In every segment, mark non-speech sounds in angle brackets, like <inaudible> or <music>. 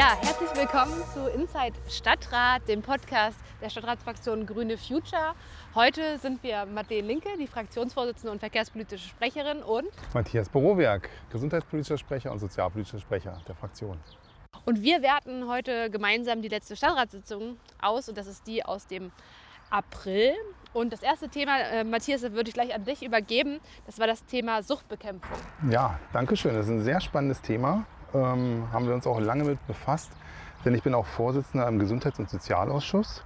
Ja, herzlich willkommen zu Inside Stadtrat, dem Podcast der Stadtratsfraktion Grüne Future. Heute sind wir Madeleine Linke, die Fraktionsvorsitzende und verkehrspolitische Sprecherin und Matthias Borowiak, gesundheitspolitischer Sprecher und sozialpolitischer Sprecher der Fraktion. Und wir werten heute gemeinsam die letzte Stadtratssitzung aus und das ist die aus dem April. Und das erste Thema, äh, Matthias, würde ich gleich an dich übergeben. Das war das Thema Suchtbekämpfung. Ja, danke schön. Das ist ein sehr spannendes Thema. Ähm, haben wir uns auch lange mit befasst. Denn ich bin auch Vorsitzender im Gesundheits- und Sozialausschuss.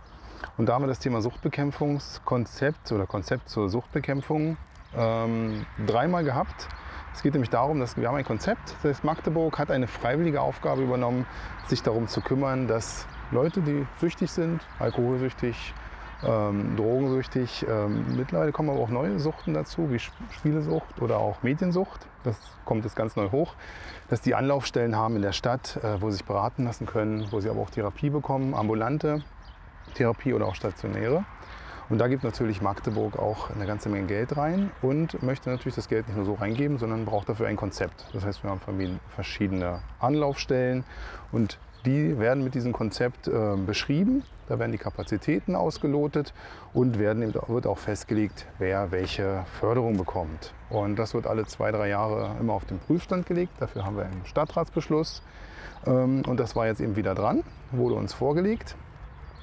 Und da haben wir das Thema Suchtbekämpfungskonzept oder Konzept zur Suchtbekämpfung ähm, dreimal gehabt. Es geht nämlich darum, dass wir haben ein Konzept. Das heißt, Magdeburg hat eine freiwillige Aufgabe übernommen, sich darum zu kümmern, dass Leute, die süchtig sind, alkoholsüchtig, ähm, drogensüchtig. Ähm, mittlerweile kommen aber auch neue Suchten dazu, wie Spielesucht oder auch Mediensucht. Das kommt jetzt ganz neu hoch, dass die Anlaufstellen haben in der Stadt, äh, wo sie sich beraten lassen können, wo sie aber auch Therapie bekommen, ambulante Therapie oder auch stationäre. Und da gibt natürlich Magdeburg auch eine ganze Menge Geld rein und möchte natürlich das Geld nicht nur so reingeben, sondern braucht dafür ein Konzept. Das heißt, wir haben verschiedene Anlaufstellen und die werden mit diesem Konzept äh, beschrieben. Da werden die Kapazitäten ausgelotet und werden, wird auch festgelegt, wer welche Förderung bekommt. Und das wird alle zwei, drei Jahre immer auf den Prüfstand gelegt. Dafür haben wir einen Stadtratsbeschluss. Ähm, und das war jetzt eben wieder dran, wurde uns vorgelegt.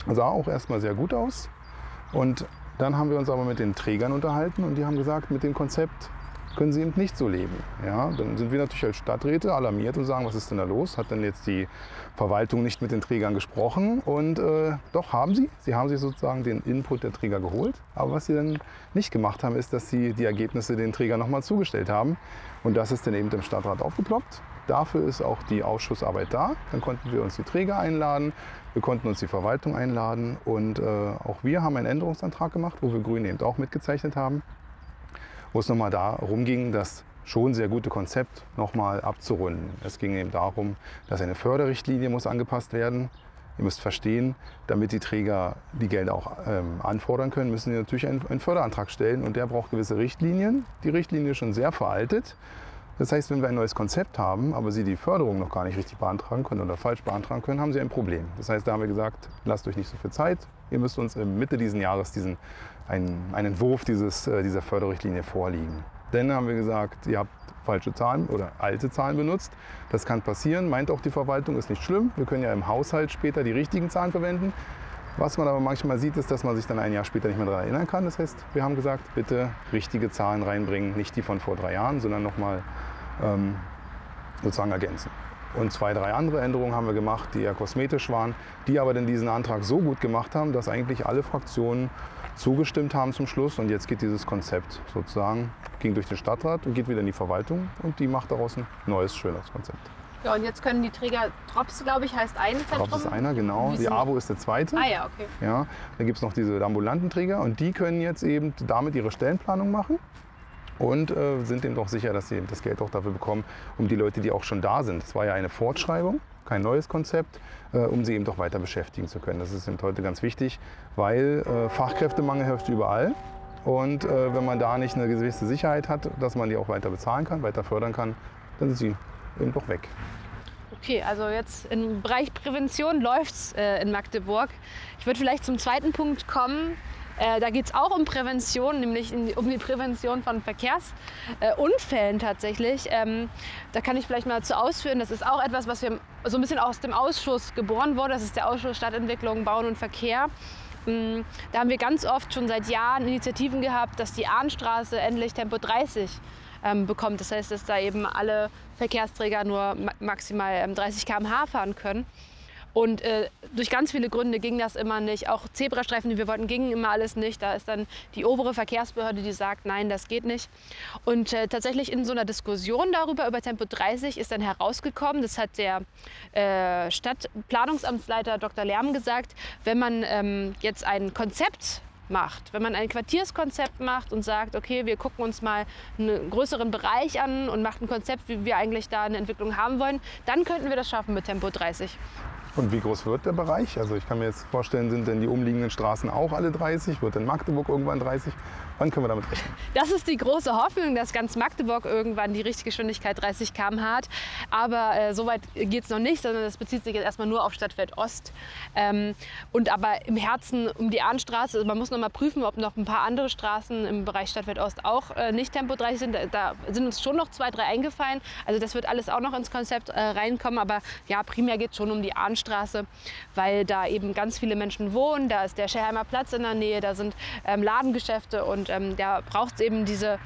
Sah auch erstmal sehr gut aus. Und dann haben wir uns aber mit den Trägern unterhalten und die haben gesagt, mit dem Konzept können sie eben nicht so leben. Ja, dann sind wir natürlich als Stadträte alarmiert und sagen, was ist denn da los? Hat denn jetzt die Verwaltung nicht mit den Trägern gesprochen? Und äh, doch haben sie. Sie haben sich sozusagen den Input der Träger geholt. Aber was sie dann nicht gemacht haben, ist, dass sie die Ergebnisse den Trägern nochmal zugestellt haben. Und das ist dann eben im Stadtrat aufgeploppt. Dafür ist auch die Ausschussarbeit da. Dann konnten wir uns die Träger einladen, wir konnten uns die Verwaltung einladen und äh, auch wir haben einen Änderungsantrag gemacht, wo wir Grüne eben auch mitgezeichnet haben wo es nochmal darum ging, das schon sehr gute Konzept nochmal abzurunden. Es ging eben darum, dass eine Förderrichtlinie muss angepasst werden. Ihr müsst verstehen, damit die Träger die Gelder auch ähm, anfordern können, müssen sie natürlich einen, einen Förderantrag stellen und der braucht gewisse Richtlinien. Die Richtlinie ist schon sehr veraltet. Das heißt, wenn wir ein neues Konzept haben, aber Sie die Förderung noch gar nicht richtig beantragen können oder falsch beantragen können, haben Sie ein Problem. Das heißt, da haben wir gesagt, lasst euch nicht so viel Zeit. Ihr müsst uns Mitte dieses Jahres diesen, einen, einen Entwurf dieses, äh, dieser Förderrichtlinie vorliegen. Dann haben wir gesagt, ihr habt falsche Zahlen oder alte Zahlen benutzt. Das kann passieren, meint auch die Verwaltung, ist nicht schlimm. Wir können ja im Haushalt später die richtigen Zahlen verwenden. Was man aber manchmal sieht, ist, dass man sich dann ein Jahr später nicht mehr daran erinnern kann. Das heißt, wir haben gesagt, bitte richtige Zahlen reinbringen, nicht die von vor drei Jahren, sondern nochmal ähm, sozusagen ergänzen. Und zwei, drei andere Änderungen haben wir gemacht, die eher kosmetisch waren, die aber dann diesen Antrag so gut gemacht haben, dass eigentlich alle Fraktionen zugestimmt haben zum Schluss. Und jetzt geht dieses Konzept sozusagen, ging durch den Stadtrat und geht wieder in die Verwaltung und die macht daraus ein neues, schönes Konzept. Ja, und jetzt können die Träger, Drops, glaube ich, heißt ein Zentrum. Drops ist einer, genau. Die AWO ist der zweite. Ah ja, okay. Ja, dann gibt es noch diese ambulanten Träger und die können jetzt eben damit ihre Stellenplanung machen und äh, sind eben doch sicher, dass sie das Geld auch dafür bekommen, um die Leute, die auch schon da sind. Das war ja eine Fortschreibung, kein neues Konzept, äh, um sie eben doch weiter beschäftigen zu können. Das ist eben heute ganz wichtig, weil äh, Fachkräftemangel herrscht überall. Und äh, wenn man da nicht eine gewisse Sicherheit hat, dass man die auch weiter bezahlen kann, weiter fördern kann, dann sind sie eben doch weg. Okay, also jetzt im Bereich Prävention läuft es äh, in Magdeburg. Ich würde vielleicht zum zweiten Punkt kommen. Äh, da geht es auch um Prävention, nämlich die, um die Prävention von Verkehrsunfällen äh, tatsächlich. Ähm, da kann ich vielleicht mal zu ausführen. Das ist auch etwas, was wir so ein bisschen aus dem Ausschuss geboren wurde. Das ist der Ausschuss Stadtentwicklung, Bauen und Verkehr. Ähm, da haben wir ganz oft schon seit Jahren Initiativen gehabt, dass die Ahnstraße endlich Tempo 30 ähm, bekommt. Das heißt, dass da eben alle Verkehrsträger nur maximal 30 ähm, km/h fahren können. Und äh, durch ganz viele Gründe ging das immer nicht. Auch Zebrastreifen, die wir wollten, gingen immer alles nicht. Da ist dann die obere Verkehrsbehörde, die sagt, nein, das geht nicht. Und äh, tatsächlich in so einer Diskussion darüber, über Tempo 30, ist dann herausgekommen, das hat der äh, Stadtplanungsamtsleiter Dr. Lärm gesagt, wenn man ähm, jetzt ein Konzept macht. Wenn man ein Quartierskonzept macht und sagt, okay, wir gucken uns mal einen größeren Bereich an und macht ein Konzept, wie wir eigentlich da eine Entwicklung haben wollen, dann könnten wir das schaffen mit Tempo 30. Und wie groß wird der Bereich? Also ich kann mir jetzt vorstellen, sind denn die umliegenden Straßen auch alle 30? Wird in Magdeburg irgendwann 30? Wann können wir damit rechnen? Das ist die große Hoffnung, dass ganz Magdeburg irgendwann die Richtgeschwindigkeit 30 km/h hat. Aber äh, so weit geht es noch nicht, sondern das bezieht sich jetzt erstmal nur auf Stadtfeld Ost. Ähm, und aber im Herzen um die Ahnstraße. Also man muss noch mal prüfen, ob noch ein paar andere Straßen im Bereich Stadtfeld Ost auch äh, nicht Tempo 30 sind. Da sind uns schon noch zwei, drei eingefallen. Also das wird alles auch noch ins Konzept äh, reinkommen. Aber ja, primär geht es schon um die Ahnstraße, weil da eben ganz viele Menschen wohnen. Da ist der Scherheimer Platz in der Nähe, da sind ähm, Ladengeschäfte und ähm, da braucht es eben diese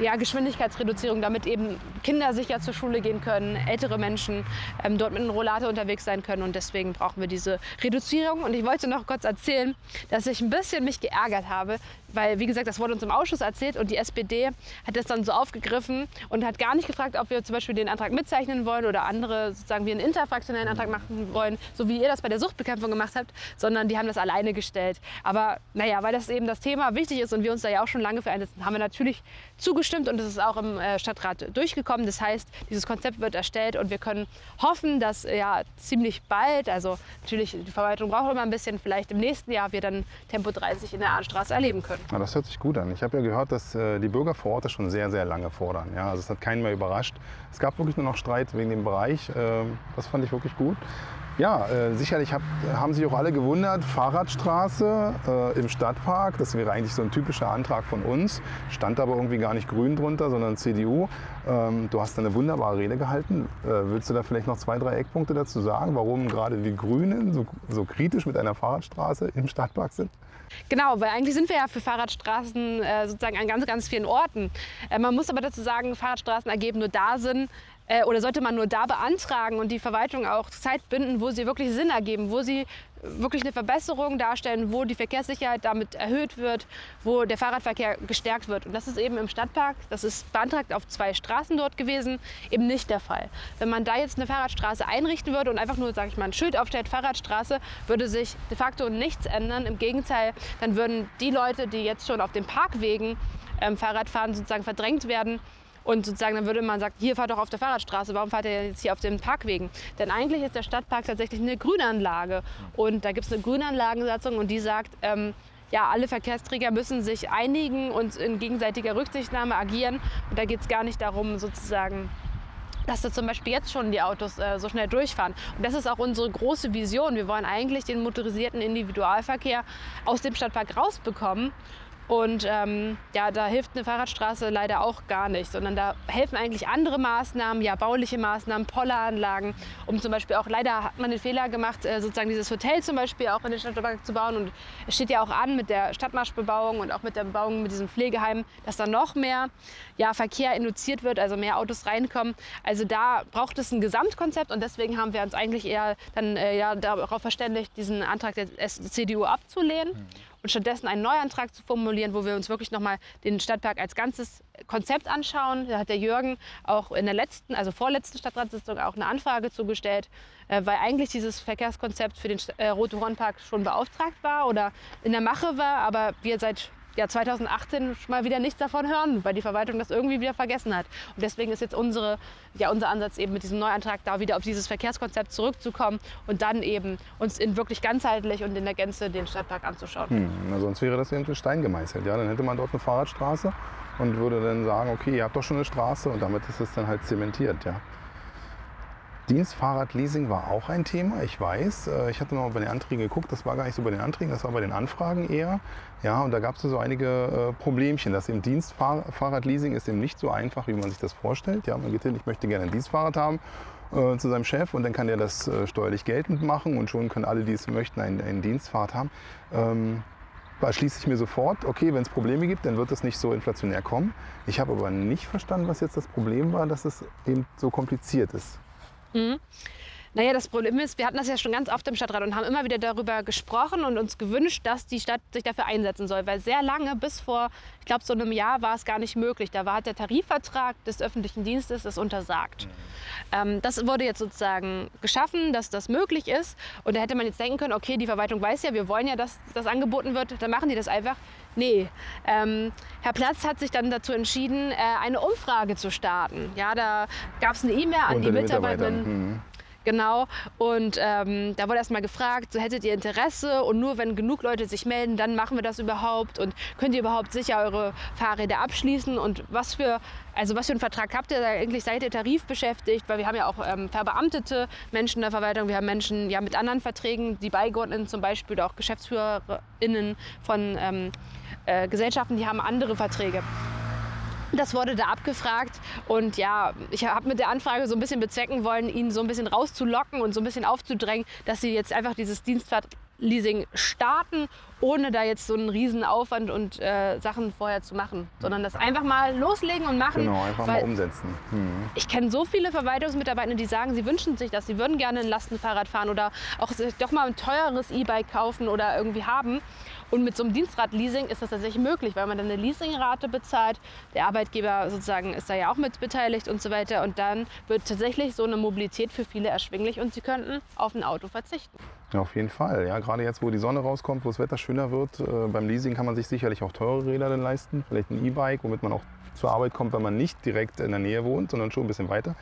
ja, Geschwindigkeitsreduzierung, damit eben Kinder sicher zur Schule gehen können, ältere Menschen ähm, dort mit einem Rollator unterwegs sein können und deswegen brauchen wir diese Reduzierung. Und ich wollte noch kurz erzählen, dass ich ein bisschen mich geärgert habe, weil, wie gesagt, das wurde uns im Ausschuss erzählt und die SPD hat das dann so aufgegriffen und hat gar nicht gefragt, ob wir zum Beispiel den Antrag mitzeichnen wollen oder andere sozusagen wie einen interfraktionellen Antrag machen wollen, so wie ihr das bei der Suchtbekämpfung gemacht habt, sondern die haben das alleine gestellt. Aber naja, weil das eben das Thema wichtig ist und wir uns da ja auch schon lange für einsetzen, haben wir natürlich zugestimmt und es ist auch im äh, Stadtrat durchgekommen. Das heißt, dieses Konzept wird erstellt und wir können hoffen, dass ja ziemlich bald, also natürlich die Verwaltung braucht immer ein bisschen, vielleicht im nächsten Jahr wir dann Tempo 30 in der Ahnstraße erleben können. Na, das hört sich gut an. Ich habe ja gehört, dass äh, die Bürger vor Ort das schon sehr, sehr lange fordern. Ja, also es hat keinen mehr überrascht. Es gab wirklich nur noch Streit wegen dem Bereich. Äh, das fand ich wirklich gut. Ja, äh, sicherlich hab, haben sich auch alle gewundert, Fahrradstraße äh, im Stadtpark, das wäre eigentlich so ein typischer Antrag von uns, stand aber irgendwie gar nicht grün drunter, sondern CDU. Ähm, du hast eine wunderbare Rede gehalten. Äh, willst du da vielleicht noch zwei, drei Eckpunkte dazu sagen, warum gerade die Grünen so, so kritisch mit einer Fahrradstraße im Stadtpark sind? Genau, weil eigentlich sind wir ja für Fahrradstraßen äh, sozusagen an ganz, ganz vielen Orten. Äh, man muss aber dazu sagen, Fahrradstraßen ergeben nur da Sinn, äh, oder sollte man nur da beantragen und die Verwaltung auch Zeit binden, wo sie wirklich Sinn ergeben, wo sie wirklich eine Verbesserung darstellen, wo die Verkehrssicherheit damit erhöht wird, wo der Fahrradverkehr gestärkt wird. Und das ist eben im Stadtpark, das ist beantragt auf zwei Straßen dort gewesen, eben nicht der Fall. Wenn man da jetzt eine Fahrradstraße einrichten würde und einfach nur, sage ich mal, ein Schild aufstellt, Fahrradstraße, würde sich de facto nichts ändern. Im Gegenteil, dann würden die Leute, die jetzt schon auf den Parkwegen ähm, Fahrrad fahren, sozusagen verdrängt werden und sozusagen dann würde man sagen, hier fahrt doch auf der Fahrradstraße, warum fahrt ihr jetzt hier auf den Parkwegen? Denn eigentlich ist der Stadtpark tatsächlich eine Grünanlage. Und da gibt es eine Grünanlagensatzung und die sagt, ähm, ja, alle Verkehrsträger müssen sich einigen und in gegenseitiger Rücksichtnahme agieren. Und da geht es gar nicht darum, sozusagen dass da zum Beispiel jetzt schon die Autos äh, so schnell durchfahren. Und das ist auch unsere große Vision. Wir wollen eigentlich den motorisierten Individualverkehr aus dem Stadtpark rausbekommen. Und ähm, ja, da hilft eine Fahrradstraße leider auch gar nicht, sondern da helfen eigentlich andere Maßnahmen, ja, bauliche Maßnahmen, Polleranlagen, um zum Beispiel auch, leider hat man den Fehler gemacht, äh, sozusagen dieses Hotel zum Beispiel auch in den Stadtpark zu bauen. Und es steht ja auch an mit der Stadtmarschbebauung und auch mit der Bebauung mit diesem Pflegeheim, dass da noch mehr ja, Verkehr induziert wird, also mehr Autos reinkommen. Also da braucht es ein Gesamtkonzept und deswegen haben wir uns eigentlich eher dann äh, ja, darauf verständigt, diesen Antrag der CDU abzulehnen. Und stattdessen einen Neuantrag zu formulieren, wo wir uns wirklich nochmal den Stadtpark als ganzes Konzept anschauen. Da hat der Jürgen auch in der letzten, also vorletzten Stadtratssitzung auch eine Anfrage zugestellt, äh, weil eigentlich dieses Verkehrskonzept für den äh, Rote-Horn-Park schon beauftragt war oder in der Mache war, aber wir seit ja, 2018 mal wieder nichts davon hören, weil die Verwaltung das irgendwie wieder vergessen hat. Und deswegen ist jetzt unsere, ja, unser Ansatz eben mit diesem Neuantrag da wieder auf dieses Verkehrskonzept zurückzukommen und dann eben uns in wirklich ganzheitlich und in der Gänze den Stadtpark anzuschauen. Hm, sonst wäre das eben in Stein gemeißelt. Ja? Dann hätte man dort eine Fahrradstraße und würde dann sagen, okay, ihr habt doch schon eine Straße und damit ist es dann halt zementiert. Ja? Dienstfahrradleasing war auch ein Thema, ich weiß. Äh, ich hatte mal bei den Anträgen geguckt, das war gar nicht so bei den Anträgen, das war bei den Anfragen eher. Ja, und da gab es so einige äh, Problemchen. Das im Dienstfahrradleasing ist eben nicht so einfach, wie man sich das vorstellt. Ja, man geht hin, ich möchte gerne ein Dienstfahrrad haben äh, zu seinem Chef und dann kann der das steuerlich geltend machen und schon können alle, die es möchten, ein, ein Dienstfahrrad haben. Ähm, da schließe ich mir sofort, okay, wenn es Probleme gibt, dann wird es nicht so inflationär kommen. Ich habe aber nicht verstanden, was jetzt das Problem war, dass es eben so kompliziert ist. Mhm. Naja, das Problem ist, wir hatten das ja schon ganz oft im Stadtrat und haben immer wieder darüber gesprochen und uns gewünscht, dass die Stadt sich dafür einsetzen soll. Weil sehr lange, bis vor, ich glaube, so einem Jahr, war es gar nicht möglich. Da war der Tarifvertrag des öffentlichen Dienstes das untersagt. Ähm, das wurde jetzt sozusagen geschaffen, dass das möglich ist. Und da hätte man jetzt denken können, okay, die Verwaltung weiß ja, wir wollen ja, dass das angeboten wird, dann machen die das einfach. Nee, ähm, Herr Platz hat sich dann dazu entschieden, äh, eine Umfrage zu starten. Ja, da gab es eine E-Mail an die Mitarbeiter. Mhm. Genau. Und ähm, da wurde erstmal gefragt, so hättet ihr Interesse und nur wenn genug Leute sich melden, dann machen wir das überhaupt und könnt ihr überhaupt sicher eure Fahrräder abschließen und was für, also was für einen Vertrag habt ihr da eigentlich? Seid ihr tarifbeschäftigt? Weil wir haben ja auch ähm, verbeamtete Menschen in der Verwaltung, wir haben Menschen ja mit anderen Verträgen, die Beigeordneten zum Beispiel oder auch GeschäftsführerInnen von ähm, äh, Gesellschaften, die haben andere Verträge. Das wurde da abgefragt und ja, ich habe mit der Anfrage so ein bisschen bezwecken wollen, ihn so ein bisschen rauszulocken und so ein bisschen aufzudrängen, dass sie jetzt einfach dieses Dienstfahrtleasing starten, ohne da jetzt so einen riesen Aufwand und äh, Sachen vorher zu machen, sondern das einfach mal loslegen und machen. Genau, einfach mal umsetzen. Hm. Ich kenne so viele Verwaltungsmitarbeiter, die sagen, sie wünschen sich das, sie würden gerne ein Lastenfahrrad fahren oder auch doch mal ein teures E-Bike kaufen oder irgendwie haben. Und mit so einem Dienstradleasing ist das tatsächlich möglich, weil man dann eine Leasingrate bezahlt. Der Arbeitgeber sozusagen ist da ja auch mit beteiligt und so weiter. Und dann wird tatsächlich so eine Mobilität für viele erschwinglich und sie könnten auf ein Auto verzichten. Ja, auf jeden Fall. Ja, gerade jetzt, wo die Sonne rauskommt, wo das Wetter schöner wird. Äh, beim Leasing kann man sich sicherlich auch teure Räder dann leisten. Vielleicht ein E-Bike, womit man auch zur Arbeit kommt, wenn man nicht direkt in der Nähe wohnt, sondern schon ein bisschen weiter.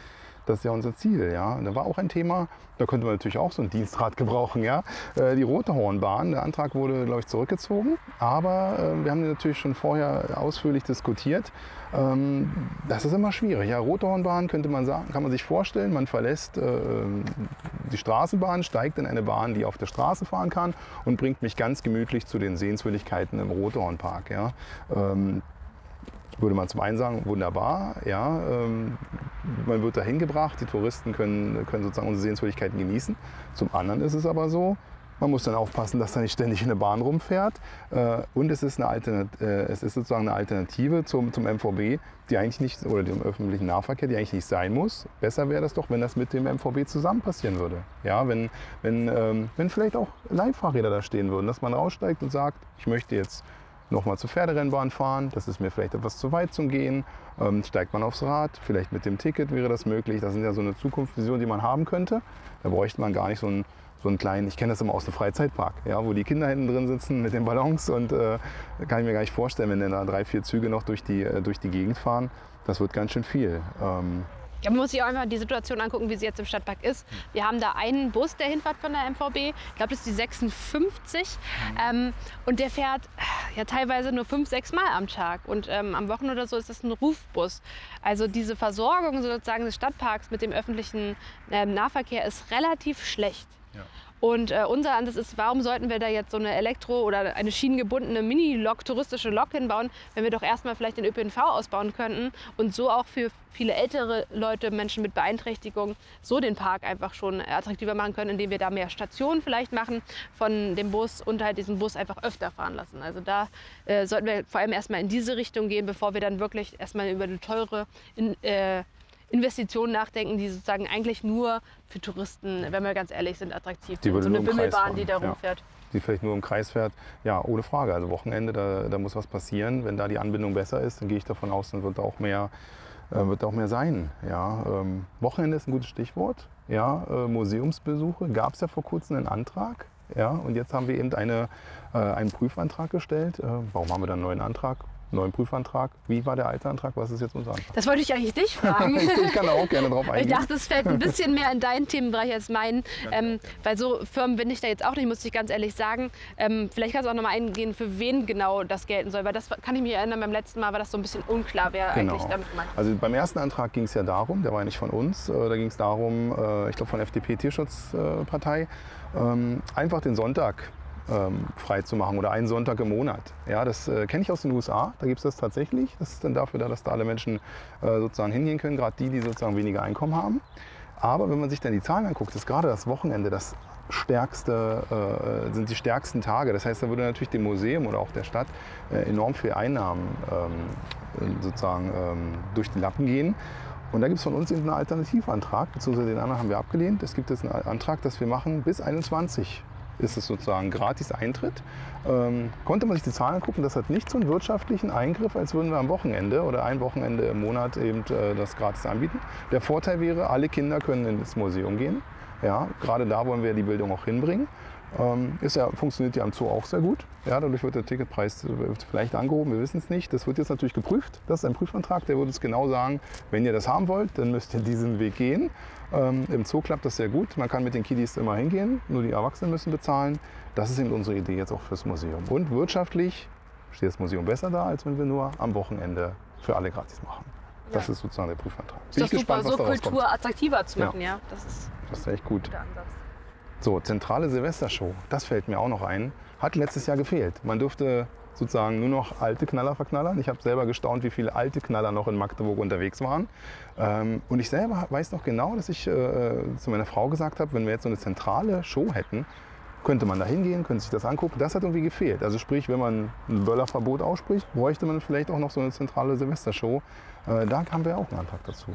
Das ist ja unser Ziel. Ja. Da war auch ein Thema, da könnte man natürlich auch so ein Dienstrad <laughs> gebrauchen. Ja. Äh, die Rote Hornbahn, der Antrag wurde, glaube ich, zurückgezogen. Aber äh, wir haben natürlich schon vorher ausführlich diskutiert. Ähm, das ist immer schwierig. Ja, Rote Hornbahn könnte man sagen, kann man sich vorstellen, man verlässt äh, die Straßenbahn, steigt in eine Bahn, die auf der Straße fahren kann und bringt mich ganz gemütlich zu den Sehenswürdigkeiten im Rothornpark. Ja. Ähm, würde man zum einen sagen, wunderbar, ja, ähm, man wird dahin gebracht, die Touristen können, können sozusagen unsere Sehenswürdigkeiten genießen. Zum anderen ist es aber so, man muss dann aufpassen, dass da nicht ständig eine Bahn rumfährt. Äh, und es ist, eine äh, es ist sozusagen eine Alternative zum, zum MVB, die eigentlich nicht, oder dem öffentlichen Nahverkehr, die eigentlich nicht sein muss. Besser wäre das doch, wenn das mit dem MVB zusammen passieren würde. Ja, wenn, wenn, ähm, wenn vielleicht auch Leihfahrräder da stehen würden, dass man raussteigt und sagt, ich möchte jetzt nochmal zur Pferderennbahn fahren. Das ist mir vielleicht etwas zu weit zum Gehen. Ähm, steigt man aufs Rad, vielleicht mit dem Ticket wäre das möglich. Das sind ja so eine Zukunftsvision, die man haben könnte. Da bräuchte man gar nicht so einen, so einen kleinen, ich kenne das immer aus dem Freizeitpark, ja, wo die Kinder hinten drin sitzen mit den Ballons und äh, kann ich mir gar nicht vorstellen, wenn dann da drei, vier Züge noch durch die, äh, durch die Gegend fahren. Das wird ganz schön viel. Ähm, ja, man muss sich auch einfach die Situation angucken, wie sie jetzt im Stadtpark ist. Wir haben da einen Bus, der hinfährt von der MVB. Ich glaube, das ist die 56. Mhm. Ähm, und der fährt ja teilweise nur fünf, sechs Mal am Tag. Und ähm, am Wochenende oder so ist das ein Rufbus. Also diese Versorgung sozusagen des Stadtparks mit dem öffentlichen ähm, Nahverkehr ist relativ schlecht. Ja. Und äh, unser Ansatz ist, warum sollten wir da jetzt so eine Elektro- oder eine schienengebundene Mini-Lok, touristische Lok hinbauen, wenn wir doch erstmal vielleicht den ÖPNV ausbauen könnten und so auch für viele ältere Leute, Menschen mit Beeinträchtigung, so den Park einfach schon attraktiver machen können, indem wir da mehr Stationen vielleicht machen von dem Bus und halt diesen Bus einfach öfter fahren lassen. Also da äh, sollten wir vor allem erstmal in diese Richtung gehen, bevor wir dann wirklich erstmal über eine teure in, äh, Investitionen nachdenken, die sozusagen eigentlich nur für Touristen, wenn wir ganz ehrlich sind, attraktiv sind. So eine Bimmelbahn, die da rumfährt. Ja. Die vielleicht nur im Kreis fährt. Ja, ohne Frage. Also Wochenende, da, da muss was passieren. Wenn da die Anbindung besser ist, dann gehe ich davon aus, dann wird da auch mehr, äh, wird auch mehr sein. Ja, ähm, Wochenende ist ein gutes Stichwort. Ja, äh, Museumsbesuche gab es ja vor kurzem einen Antrag. Ja, und jetzt haben wir eben eine, äh, einen Prüfantrag gestellt. Äh, warum haben wir dann einen neuen Antrag? Neuen Prüfantrag. Wie war der alte Antrag? Was ist jetzt unser Antrag? Das wollte ich eigentlich dich fragen. <laughs> ich kann da auch gerne drauf eingehen. Ich dachte, es fällt ein bisschen mehr in deinen Themenbereich als meinen. Ähm, weil so Firmen bin ich da jetzt auch nicht, muss ich ganz ehrlich sagen. Ähm, vielleicht kannst du auch noch mal eingehen, für wen genau das gelten soll. Weil das kann ich mich erinnern, beim letzten Mal war das so ein bisschen unklar, wer genau. eigentlich damit gemeint Also beim ersten Antrag ging es ja darum, der war ja nicht von uns, äh, da ging es darum, äh, ich glaube von FDP Tierschutzpartei, ähm, einfach den Sonntag ähm, frei zu machen oder einen Sonntag im Monat. Ja, das äh, kenne ich aus den USA, da gibt es das tatsächlich. Das ist dann dafür da, dass da alle Menschen äh, sozusagen hingehen können, gerade die, die sozusagen weniger Einkommen haben. Aber wenn man sich dann die Zahlen anguckt, ist gerade das Wochenende das stärkste, äh, sind die stärksten Tage. Das heißt, da würde natürlich dem Museum oder auch der Stadt äh, enorm viel Einnahmen ähm, sozusagen ähm, durch die Lappen gehen. Und da gibt es von uns eben einen Alternativantrag, beziehungsweise den anderen haben wir abgelehnt. Es gibt jetzt einen Antrag, dass wir machen bis 21 ist es sozusagen gratis Eintritt. Ähm, konnte man sich die Zahlen gucken, das hat nicht so einen wirtschaftlichen Eingriff, als würden wir am Wochenende oder ein Wochenende im Monat eben äh, das gratis anbieten. Der Vorteil wäre, alle Kinder können ins Museum gehen. Ja, gerade da wollen wir die Bildung auch hinbringen. Ähm, ist ja, funktioniert ja am Zoo auch sehr gut. Ja, dadurch wird der Ticketpreis vielleicht angehoben, wir wissen es nicht. Das wird jetzt natürlich geprüft. Das ist ein Prüfantrag, der würde uns genau sagen, wenn ihr das haben wollt, dann müsst ihr diesen Weg gehen. Ähm, Im Zoo klappt das sehr gut. Man kann mit den Kiddies immer hingehen, nur die Erwachsenen müssen bezahlen. Das ist eben unsere Idee jetzt auch fürs Museum. Und wirtschaftlich steht das Museum besser da, als wenn wir nur am Wochenende für alle gratis machen. Das ja. ist sozusagen der Prüfantrag. Bin ist das super, so Kultur kommt. attraktiver zu machen, ja. ja. Das ist, das ist echt gut. So, zentrale Silvestershow, das fällt mir auch noch ein, hat letztes Jahr gefehlt. Man durfte sozusagen nur noch alte Knaller verknallern. Ich habe selber gestaunt, wie viele alte Knaller noch in Magdeburg unterwegs waren. Ähm, und ich selber weiß noch genau, dass ich äh, zu meiner Frau gesagt habe, wenn wir jetzt so eine zentrale Show hätten, könnte man da hingehen, könnte sich das angucken. Das hat irgendwie gefehlt. Also sprich, wenn man ein Böllerverbot ausspricht, bräuchte man vielleicht auch noch so eine zentrale Silvestershow. Äh, da haben wir auch einen Antrag dazu.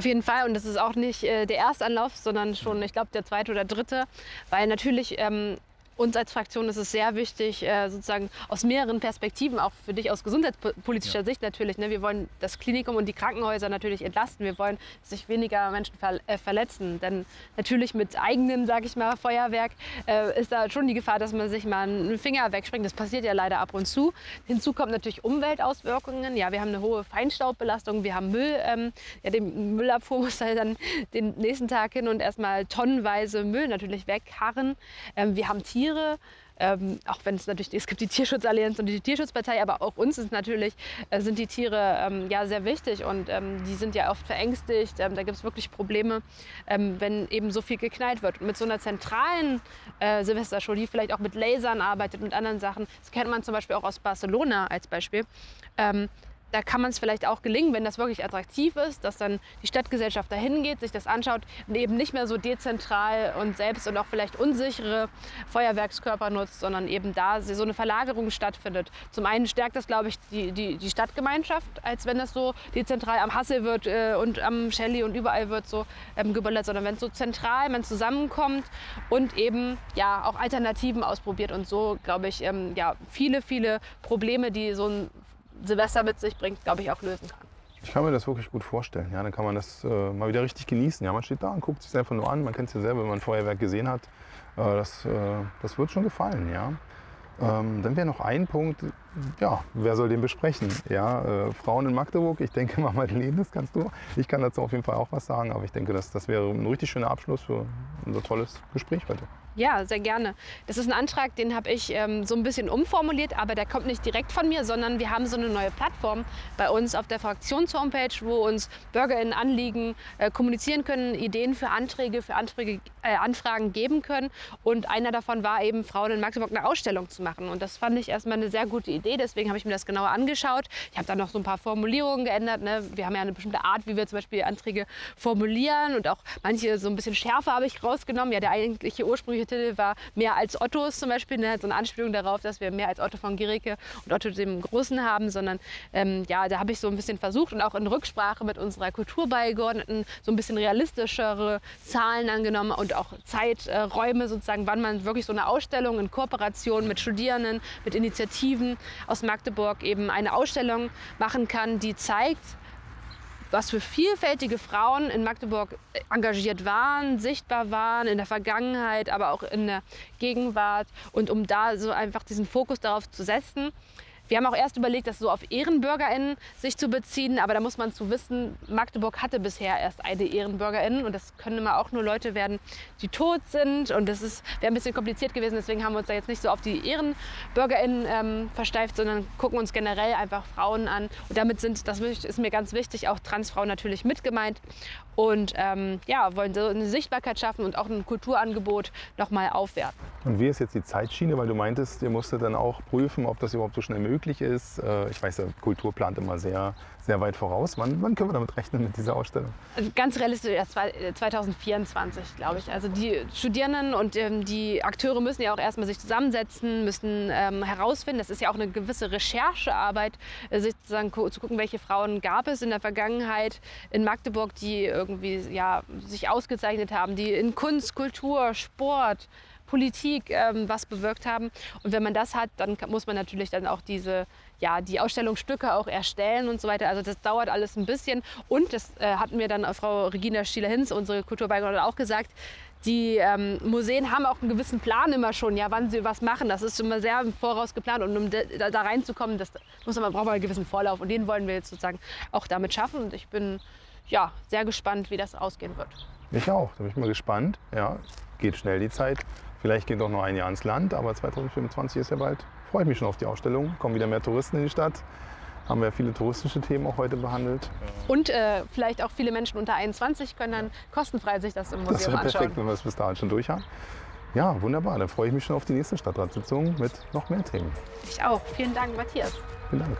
Auf jeden Fall. Und das ist auch nicht äh, der Erstanlauf, sondern schon, ich glaube, der zweite oder dritte. Weil natürlich ähm, uns als Fraktion ist es sehr wichtig, äh, sozusagen aus mehreren Perspektiven, auch für dich aus gesundheitspolitischer ja. Sicht natürlich. Ne? Wir wollen das Klinikum und die Krankenhäuser natürlich entlasten. Wir wollen, dass sich weniger Menschen ver äh, verletzen. Denn natürlich mit eigenem, sage ich mal, Feuerwerk äh, ist da schon die Gefahr, dass man sich mal einen Finger wegspringt. Das passiert ja leider ab und zu. Hinzu kommt natürlich Umweltauswirkungen. Ja, wir haben eine hohe Feinstaubbelastung, wir haben Müll. Ähm, ja, den Müllabfuhr muss halt dann den nächsten Tag hin und erstmal tonnenweise Müll natürlich wegharren. Ähm, wir haben Tiere Tiere. Ähm, auch wenn es natürlich, es gibt die Tierschutzallianz und die Tierschutzpartei, aber auch uns ist natürlich, äh, sind die Tiere ähm, ja sehr wichtig und ähm, die sind ja oft verängstigt. Ähm, da gibt es wirklich Probleme, ähm, wenn eben so viel geknallt wird. Und mit so einer zentralen äh, Silvestershow, die vielleicht auch mit Lasern arbeitet und anderen Sachen, das kennt man zum Beispiel auch aus Barcelona als Beispiel, ähm, da kann man es vielleicht auch gelingen, wenn das wirklich attraktiv ist, dass dann die Stadtgesellschaft dahin geht, sich das anschaut und eben nicht mehr so dezentral und selbst und auch vielleicht unsichere Feuerwerkskörper nutzt, sondern eben da so eine Verlagerung stattfindet. Zum einen stärkt das, glaube ich, die, die, die Stadtgemeinschaft, als wenn das so dezentral am Hassel wird äh, und am Shelley und überall wird so ähm, geböllert, sondern wenn es so zentral man zusammenkommt und eben ja auch Alternativen ausprobiert und so, glaube ich, ähm, ja, viele, viele Probleme, die so ein Silvester mit sich bringt, glaube ich, auch lösen kann. Ich kann mir das wirklich gut vorstellen. Ja, dann kann man das äh, mal wieder richtig genießen. Ja, man steht da und guckt sich einfach nur an. Man kennt es ja selber, wenn man Feuerwerk gesehen hat. Äh, das, äh, das wird schon gefallen. Ja. Ähm, dann wäre noch ein Punkt, ja, wer soll den besprechen? Ja, äh, Frauen in Magdeburg, ich denke mal, <laughs> Madeleine, das kannst du. Ich kann dazu auf jeden Fall auch was sagen, aber ich denke, das, das wäre ein richtig schöner Abschluss für unser tolles Gespräch heute. Ja, sehr gerne. Das ist ein Antrag, den habe ich ähm, so ein bisschen umformuliert, aber der kommt nicht direkt von mir, sondern wir haben so eine neue Plattform bei uns auf der Fraktions-Homepage, wo uns BürgerInnen Anliegen äh, kommunizieren können, Ideen für Anträge, für Anträge, äh, Anfragen geben können. Und einer davon war eben, Frauen in Magdeburg eine Ausstellung zu machen. Und das fand ich erstmal eine sehr gute Idee, deswegen habe ich mir das genauer angeschaut. Ich habe da noch so ein paar Formulierungen geändert. Ne? Wir haben ja eine bestimmte Art, wie wir zum Beispiel Anträge formulieren und auch manche so ein bisschen schärfer habe ich rausgenommen. Ja, der eigentliche Ursprung Titel war Mehr als Ottos zum Beispiel, ne? so eine Anspielung darauf, dass wir mehr als Otto von Gericke und Otto dem Großen haben, sondern ähm, ja, da habe ich so ein bisschen versucht und auch in Rücksprache mit unserer Kulturbeigeordneten so ein bisschen realistischere Zahlen angenommen und auch Zeiträume sozusagen, wann man wirklich so eine Ausstellung in Kooperation mit Studierenden, mit Initiativen aus Magdeburg eben eine Ausstellung machen kann, die zeigt, was für vielfältige Frauen in Magdeburg engagiert waren, sichtbar waren in der Vergangenheit, aber auch in der Gegenwart. Und um da so einfach diesen Fokus darauf zu setzen, wir haben auch erst überlegt, das so auf EhrenbürgerInnen sich zu beziehen, aber da muss man zu wissen, Magdeburg hatte bisher erst eine EhrenbürgerInnen und das können immer auch nur Leute werden, die tot sind und das wäre ein bisschen kompliziert gewesen, deswegen haben wir uns da jetzt nicht so auf die EhrenbürgerInnen ähm, versteift, sondern gucken uns generell einfach Frauen an und damit sind, das ist mir ganz wichtig, auch Transfrauen natürlich mit gemeint und ähm, ja, wollen so eine Sichtbarkeit schaffen und auch ein Kulturangebot nochmal aufwerten. Und wie ist jetzt die Zeitschiene? Weil du meintest, ihr musstet dann auch prüfen, ob das überhaupt so schnell möglich ist. Äh, ich weiß, Kultur plant immer sehr, sehr weit voraus. Wann, wann können wir damit rechnen mit dieser Ausstellung? Ganz realistisch erst 2024, äh, glaube ich. Also die Studierenden und ähm, die Akteure müssen ja auch erstmal sich zusammensetzen, müssen ähm, herausfinden, das ist ja auch eine gewisse Recherchearbeit, äh, sich zu gucken, welche Frauen gab es in der Vergangenheit in Magdeburg, die irgendwie ja, sich ausgezeichnet haben, die in Kunst, Kultur, Sport, Politik ähm, was bewirkt haben. Und wenn man das hat, dann muss man natürlich dann auch diese, ja, die Ausstellungsstücke auch erstellen und so weiter. Also das dauert alles ein bisschen. Und das äh, hatten mir dann Frau Regina Stieler-Hinz, unsere Kulturbeigeordnete, auch gesagt, die ähm, Museen haben auch einen gewissen Plan immer schon, ja, wann sie was machen. Das ist immer sehr im Voraus geplant. Und um da, da reinzukommen, das muss man, braucht man einen gewissen Vorlauf. Und den wollen wir jetzt sozusagen auch damit schaffen. Und ich bin ja, sehr gespannt, wie das ausgehen wird. Ich auch, da bin ich mal gespannt. Ja, geht schnell die Zeit. Vielleicht geht auch noch ein Jahr ins Land, aber 2025 ist ja bald. Freue ich mich schon auf die Ausstellung. Kommen wieder mehr Touristen in die Stadt haben wir viele touristische Themen auch heute behandelt. Und äh, vielleicht auch viele Menschen unter 21 können dann kostenfrei sich das im Museum das wäre anschauen. perfekt, wenn wir es bis dahin schon durch haben. Ja, wunderbar. Dann freue ich mich schon auf die nächste Stadtratssitzung mit noch mehr Themen. Ich auch. Vielen Dank, Matthias. Vielen Dank.